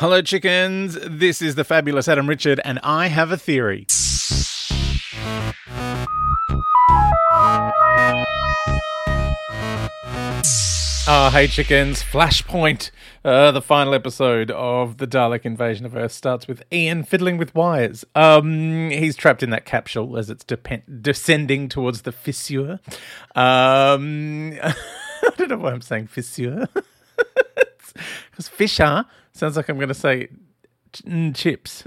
Hello, chickens. This is the fabulous Adam Richard, and I have a theory. Oh, hey, chickens. Flashpoint. Uh, the final episode of the Dalek invasion of Earth starts with Ian fiddling with wires. Um, he's trapped in that capsule as it's descending towards the fissure. Um, I don't know why I'm saying fissure. Because Fisher sounds like I'm going to say ch- chips.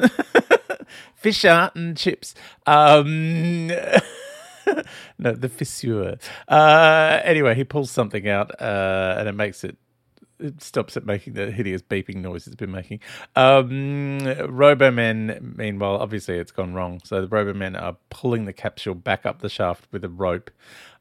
Fisher and chips. Um, no, the fissure. Uh, anyway, he pulls something out uh, and it makes it. It stops it making the hideous beeping noise it's been making. Um, Robomen, meanwhile, obviously it's gone wrong. So the Robomen are pulling the capsule back up the shaft with a rope.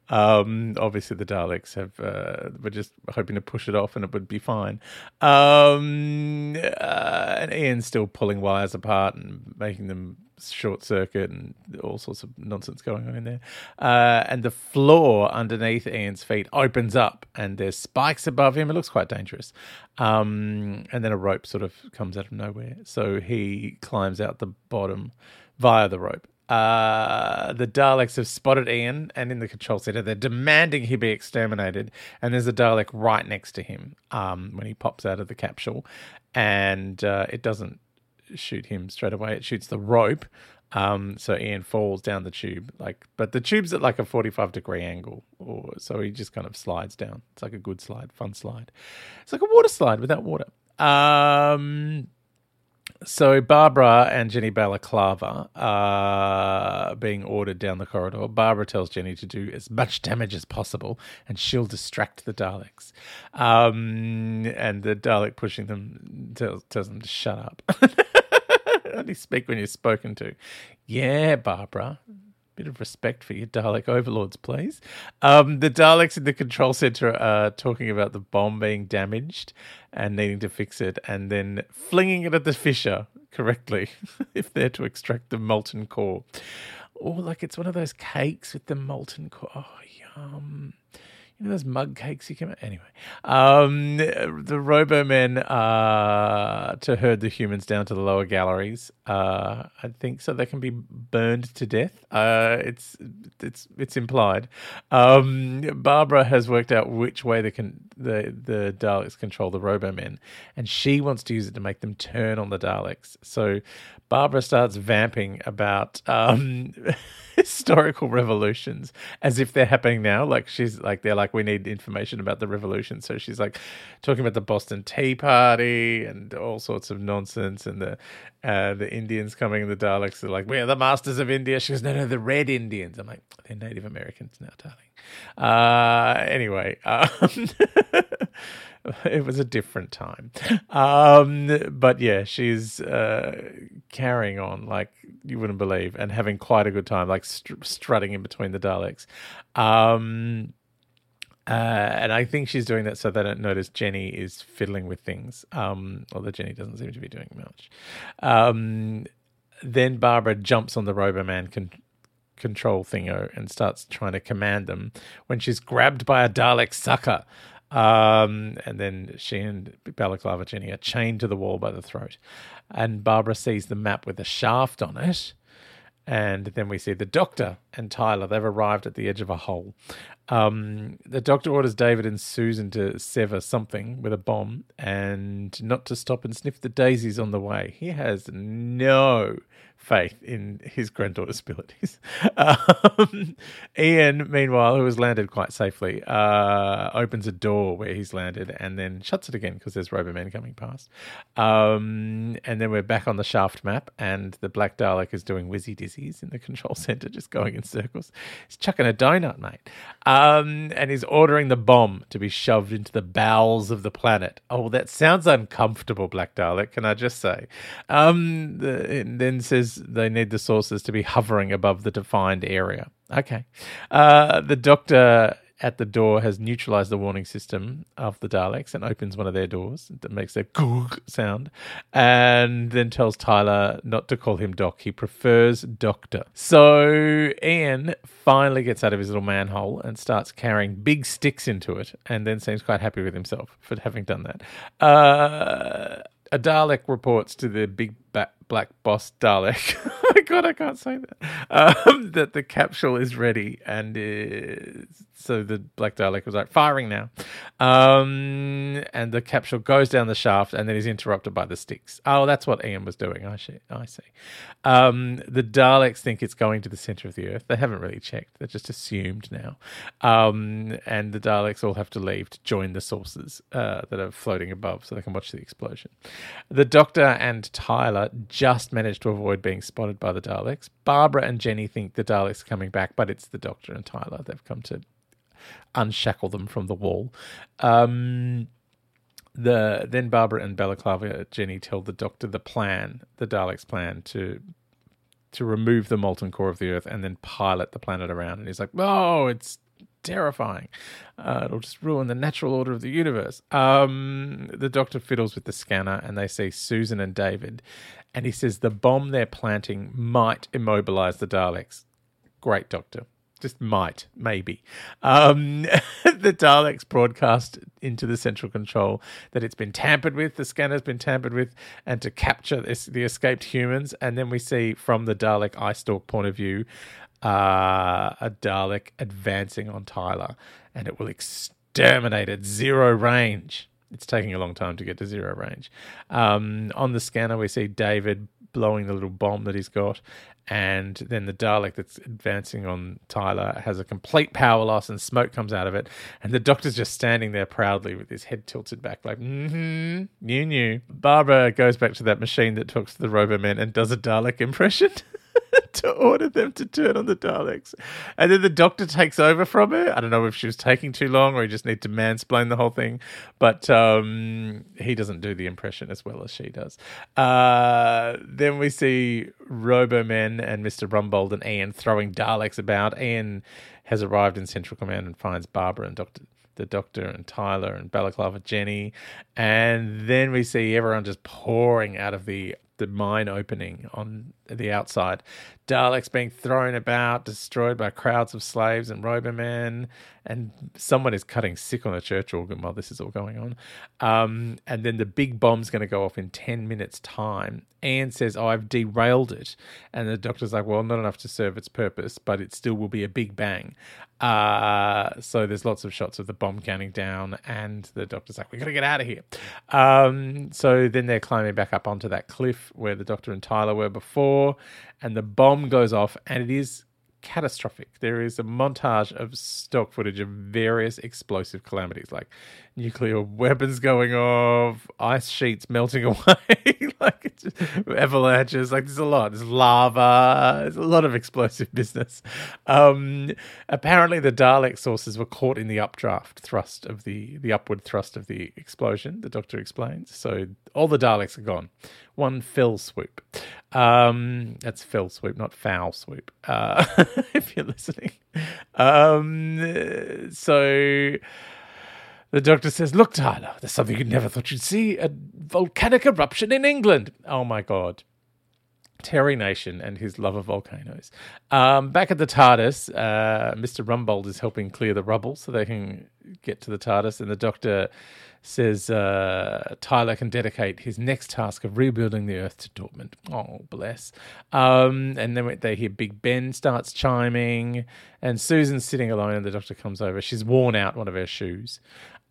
Um, obviously, the Daleks have uh, were just hoping to push it off and it would be fine. Um, uh, and Ian's still pulling wires apart and making them short circuit and all sorts of nonsense going on in there. Uh, and the floor underneath Ian's feet opens up and there's spikes above him. It looks quite dangerous. Um, and then a rope sort of comes out of nowhere. So he climbs out the bottom via the rope. Uh, the Daleks have spotted Ian and in the control center. They're demanding he be exterminated. And there's a Dalek right next to him um, when he pops out of the capsule. And uh, it doesn't shoot him straight away, it shoots the rope. Um, so Ian falls down the tube, like, but the tube's at like a forty-five degree angle, or so he just kind of slides down. It's like a good slide, fun slide. It's like a water slide without water. Um, so Barbara and Jenny Balaclava are being ordered down the corridor. Barbara tells Jenny to do as much damage as possible, and she'll distract the Daleks. Um, and the Dalek pushing them tells, tells them to shut up. Only speak when you're spoken to. Yeah, Barbara. Bit of respect for your Dalek overlords, please. Um, the Daleks in the control center are talking about the bomb being damaged and needing to fix it, and then flinging it at the fissure correctly if they're to extract the molten core. Or like it's one of those cakes with the molten core. Oh, yum. You know those mug cakes you can anyway. Um, the Robomen are to herd the humans down to the lower galleries. Uh, I think so they can be burned to death. Uh, it's it's it's implied. Um, Barbara has worked out which way they can the the Daleks control the Robomen, and she wants to use it to make them turn on the Daleks. So Barbara starts vamping about um, historical revolutions as if they're happening now. Like she's like they're like we need information about the revolution. So she's like talking about the Boston Tea Party and all sorts of nonsense and the uh, the Indians coming and the Daleks are like we're the masters of India. She goes no no the Red Indians. I'm like they're Native Americans now, darling. Uh, anyway. Um, it was a different time. Um, but yeah, she's uh, carrying on like you wouldn't believe and having quite a good time, like str- strutting in between the Daleks. Um, uh, and I think she's doing that so they don't notice Jenny is fiddling with things. Um, although Jenny doesn't seem to be doing much. Um, then Barbara jumps on the Roboman con- control thingo and starts trying to command them when she's grabbed by a Dalek sucker. Um, and then she and Balaclava Jenny are chained to the wall by the throat. And Barbara sees the map with a shaft on it. And then we see the doctor and Tyler. They've arrived at the edge of a hole. Um, the doctor orders David and Susan to sever something with a bomb and not to stop and sniff the daisies on the way. He has no faith in his granddaughter's abilities. Um, Ian, meanwhile, who has landed quite safely, uh, opens a door where he's landed and then shuts it again because there's Roboman coming past. Um, and then we're back on the shaft map, and the Black Dalek is doing whizzy dizzies in the control center, just going in circles. He's chucking a donut, mate. Um, and he's ordering the bomb to be shoved into the bowels of the planet. Oh, that sounds uncomfortable, Black Dalek, can I just say? Um, the, and then says they need the saucers to be hovering above the defined area. Okay. Uh, the doctor at the door has neutralized the warning system of the Daleks and opens one of their doors that makes a goog sound and then tells Tyler not to call him Doc. He prefers Doctor. So Ian finally gets out of his little manhole and starts carrying big sticks into it and then seems quite happy with himself for having done that. Uh, a Dalek reports to the big ba- black boss Dalek. oh god, I can't say that. Um, that the capsule is ready, and uh, so the black Dalek was like firing now. Um, and the capsule goes down the shaft, and then is interrupted by the sticks. Oh, that's what Ian was doing. I see. I see. Um, the Daleks think it's going to the center of the Earth. They haven't really checked. They're just assumed now. Um, and the Daleks all have to leave to join the saucers uh, that are floating above, so they can watch the explosion. The Doctor and Tyler just managed to avoid being spotted by the Daleks. Barbara and Jenny think the Daleks are coming back, but it's the Doctor and Tyler. They've come to unshackle them from the wall. Um, the then Barbara and Balaclava Jenny tell the Doctor the plan, the Daleks' plan to to remove the molten core of the Earth and then pilot the planet around. And he's like, "Oh, it's terrifying. Uh, it'll just ruin the natural order of the universe." Um, the Doctor fiddles with the scanner, and they see Susan and David, and he says the bomb they're planting might immobilize the Daleks. Great, Doctor just might, maybe. Um, the Daleks broadcast into the central control that it's been tampered with, the scanner's been tampered with, and to capture this, the escaped humans. And then we see from the Dalek eye stalk point of view uh, a Dalek advancing on Tyler, and it will exterminate at zero range. It's taking a long time to get to zero range. Um, on the scanner, we see David blowing the little bomb that he's got, and then the Dalek that's advancing on Tyler has a complete power loss and smoke comes out of it. And the doctor's just standing there proudly with his head tilted back, like, mm hmm, you knew. Barbara goes back to that machine that talks to the Robomen and does a Dalek impression. to order them to turn on the Daleks. And then the doctor takes over from her. I don't know if she was taking too long or he just need to mansplain the whole thing, but um, he doesn't do the impression as well as she does. Uh, then we see Robomen and Mr. Rumbold and Ian throwing Daleks about. Ian has arrived in Central Command and finds Barbara and Dr the Doctor and Tyler and Balaclava Jenny, and then we see everyone just pouring out of the the mine opening on the outside. Daleks being thrown about, destroyed by crowds of slaves and Robomen, and someone is cutting sick on a church organ while this is all going on. Um, and then the big bomb's going to go off in 10 minutes' time. Anne says, Oh, I've derailed it. And the doctor's like, Well, not enough to serve its purpose, but it still will be a big bang. Uh, so there's lots of shots of the bomb counting down, and the doctor's like, "We've got to get out of here. Um, so then they're climbing back up onto that cliff where the doctor and Tyler were before, and the bomb goes off, and it is catastrophic. There is a montage of stock footage of various explosive calamities, like nuclear weapons going off, ice sheets melting away, like just avalanches. Like there's a lot. There's lava. There's a lot of explosive business. Um, apparently, the Dalek saucers were caught in the updraft thrust of the the upward thrust of the explosion. The Doctor explains. So all the Daleks are gone. One fell swoop. Um, that's fell swoop, not foul swoop. Uh, if you're listening. Um, so the doctor says, Look, Tyler, there's something you never thought you'd see a volcanic eruption in England. Oh my God. Terry Nation and his love of volcanoes. Um, back at the TARDIS, uh, Mr. Rumbold is helping clear the rubble so they can get to the TARDIS, and the Doctor says uh, Tyler can dedicate his next task of rebuilding the Earth to Dortmun. Oh, bless. Um, and then they hear Big Ben starts chiming, and Susan's sitting alone, and the Doctor comes over. She's worn out one of her shoes.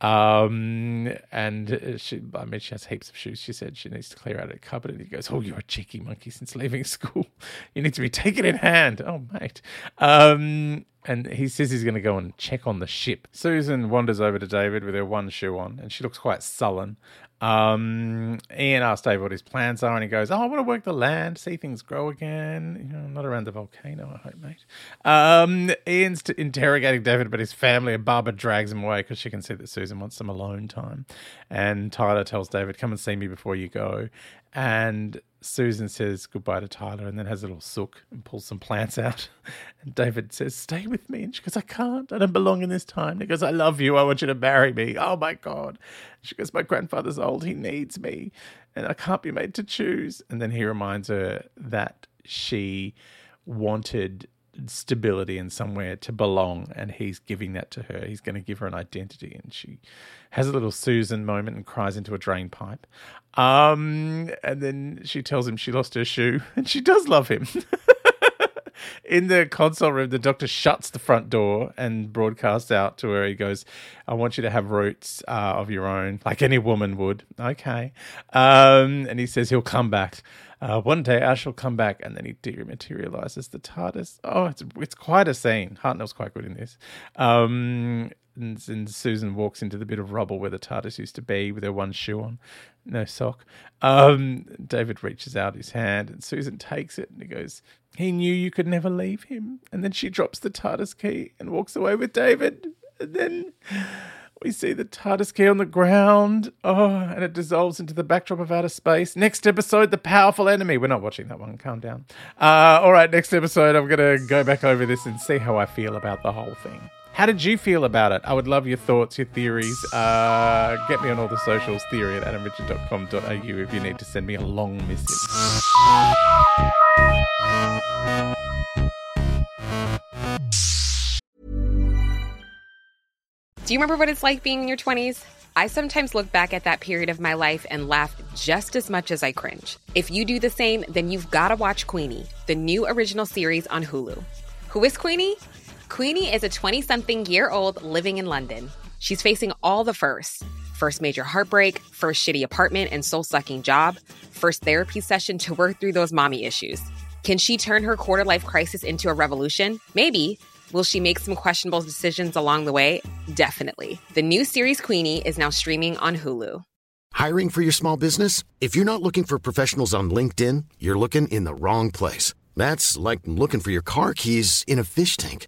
Um, and she, I mean, she has heaps of shoes. She said she needs to clear out her cupboard. And he goes, Oh, you're a cheeky monkey since leaving school. You need to be taken in hand. Oh, mate. Um, and he says he's going to go and check on the ship. Susan wanders over to David with her one shoe on, and she looks quite sullen. Um, Ian asks David what his plans are, and he goes, "Oh, I want to work the land, see things grow again. You know, not around the volcano, I hope, mate." Um, Ian's t- interrogating David about his family, and Barbara drags him away because she can see that Susan wants some alone time. And Tyler tells David, "Come and see me before you go." And Susan says goodbye to Tyler and then has a little sook and pulls some plants out. And David says, Stay with me. And she goes, I can't. I don't belong in this time. And he goes, I love you. I want you to marry me. Oh my God. And she goes, My grandfather's old. He needs me. And I can't be made to choose. And then he reminds her that she wanted stability and somewhere to belong and he's giving that to her. He's going to give her an identity and she has a little susan moment and cries into a drain pipe. Um and then she tells him she lost her shoe and she does love him in the console room, the doctor shuts the front door and broadcasts out to her. He goes, I want you to have roots uh, of your own, like any woman would. Okay. Um, and he says he'll come back. Uh, one day I shall come back, and then he dematerializes the TARDIS. Oh, it's it's quite a scene. Hartnell's quite good in this. Um, and, and, Susan walks into the bit of rubble where the TARDIS used to be with her one shoe on, no sock. Um, David reaches out his hand, and Susan takes it, and he goes, "He knew you could never leave him." And then she drops the TARDIS key and walks away with David. And then we see the TARDIS key on the ground. Oh, and it dissolves into the backdrop of outer space. Next episode, The Powerful Enemy. We're not watching that one. Calm down. Uh, all right, next episode, I'm going to go back over this and see how I feel about the whole thing. How did you feel about it? I would love your thoughts, your theories. Uh, get me on all the socials, theory at adamrichard.com.au if you need to send me a long message. Do you remember what it's like being in your 20s? I sometimes look back at that period of my life and laugh just as much as I cringe. If you do the same, then you've got to watch Queenie, the new original series on Hulu. Who is Queenie? Queenie is a 20 something year old living in London. She's facing all the firsts first major heartbreak, first shitty apartment and soul sucking job, first therapy session to work through those mommy issues. Can she turn her quarter life crisis into a revolution? Maybe. Will she make some questionable decisions along the way? Definitely. The new series Queenie is now streaming on Hulu. Hiring for your small business? If you're not looking for professionals on LinkedIn, you're looking in the wrong place. That's like looking for your car keys in a fish tank.